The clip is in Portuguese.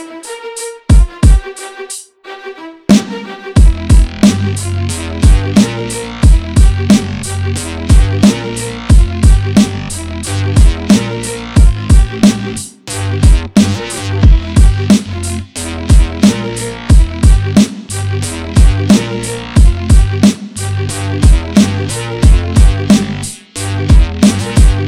Música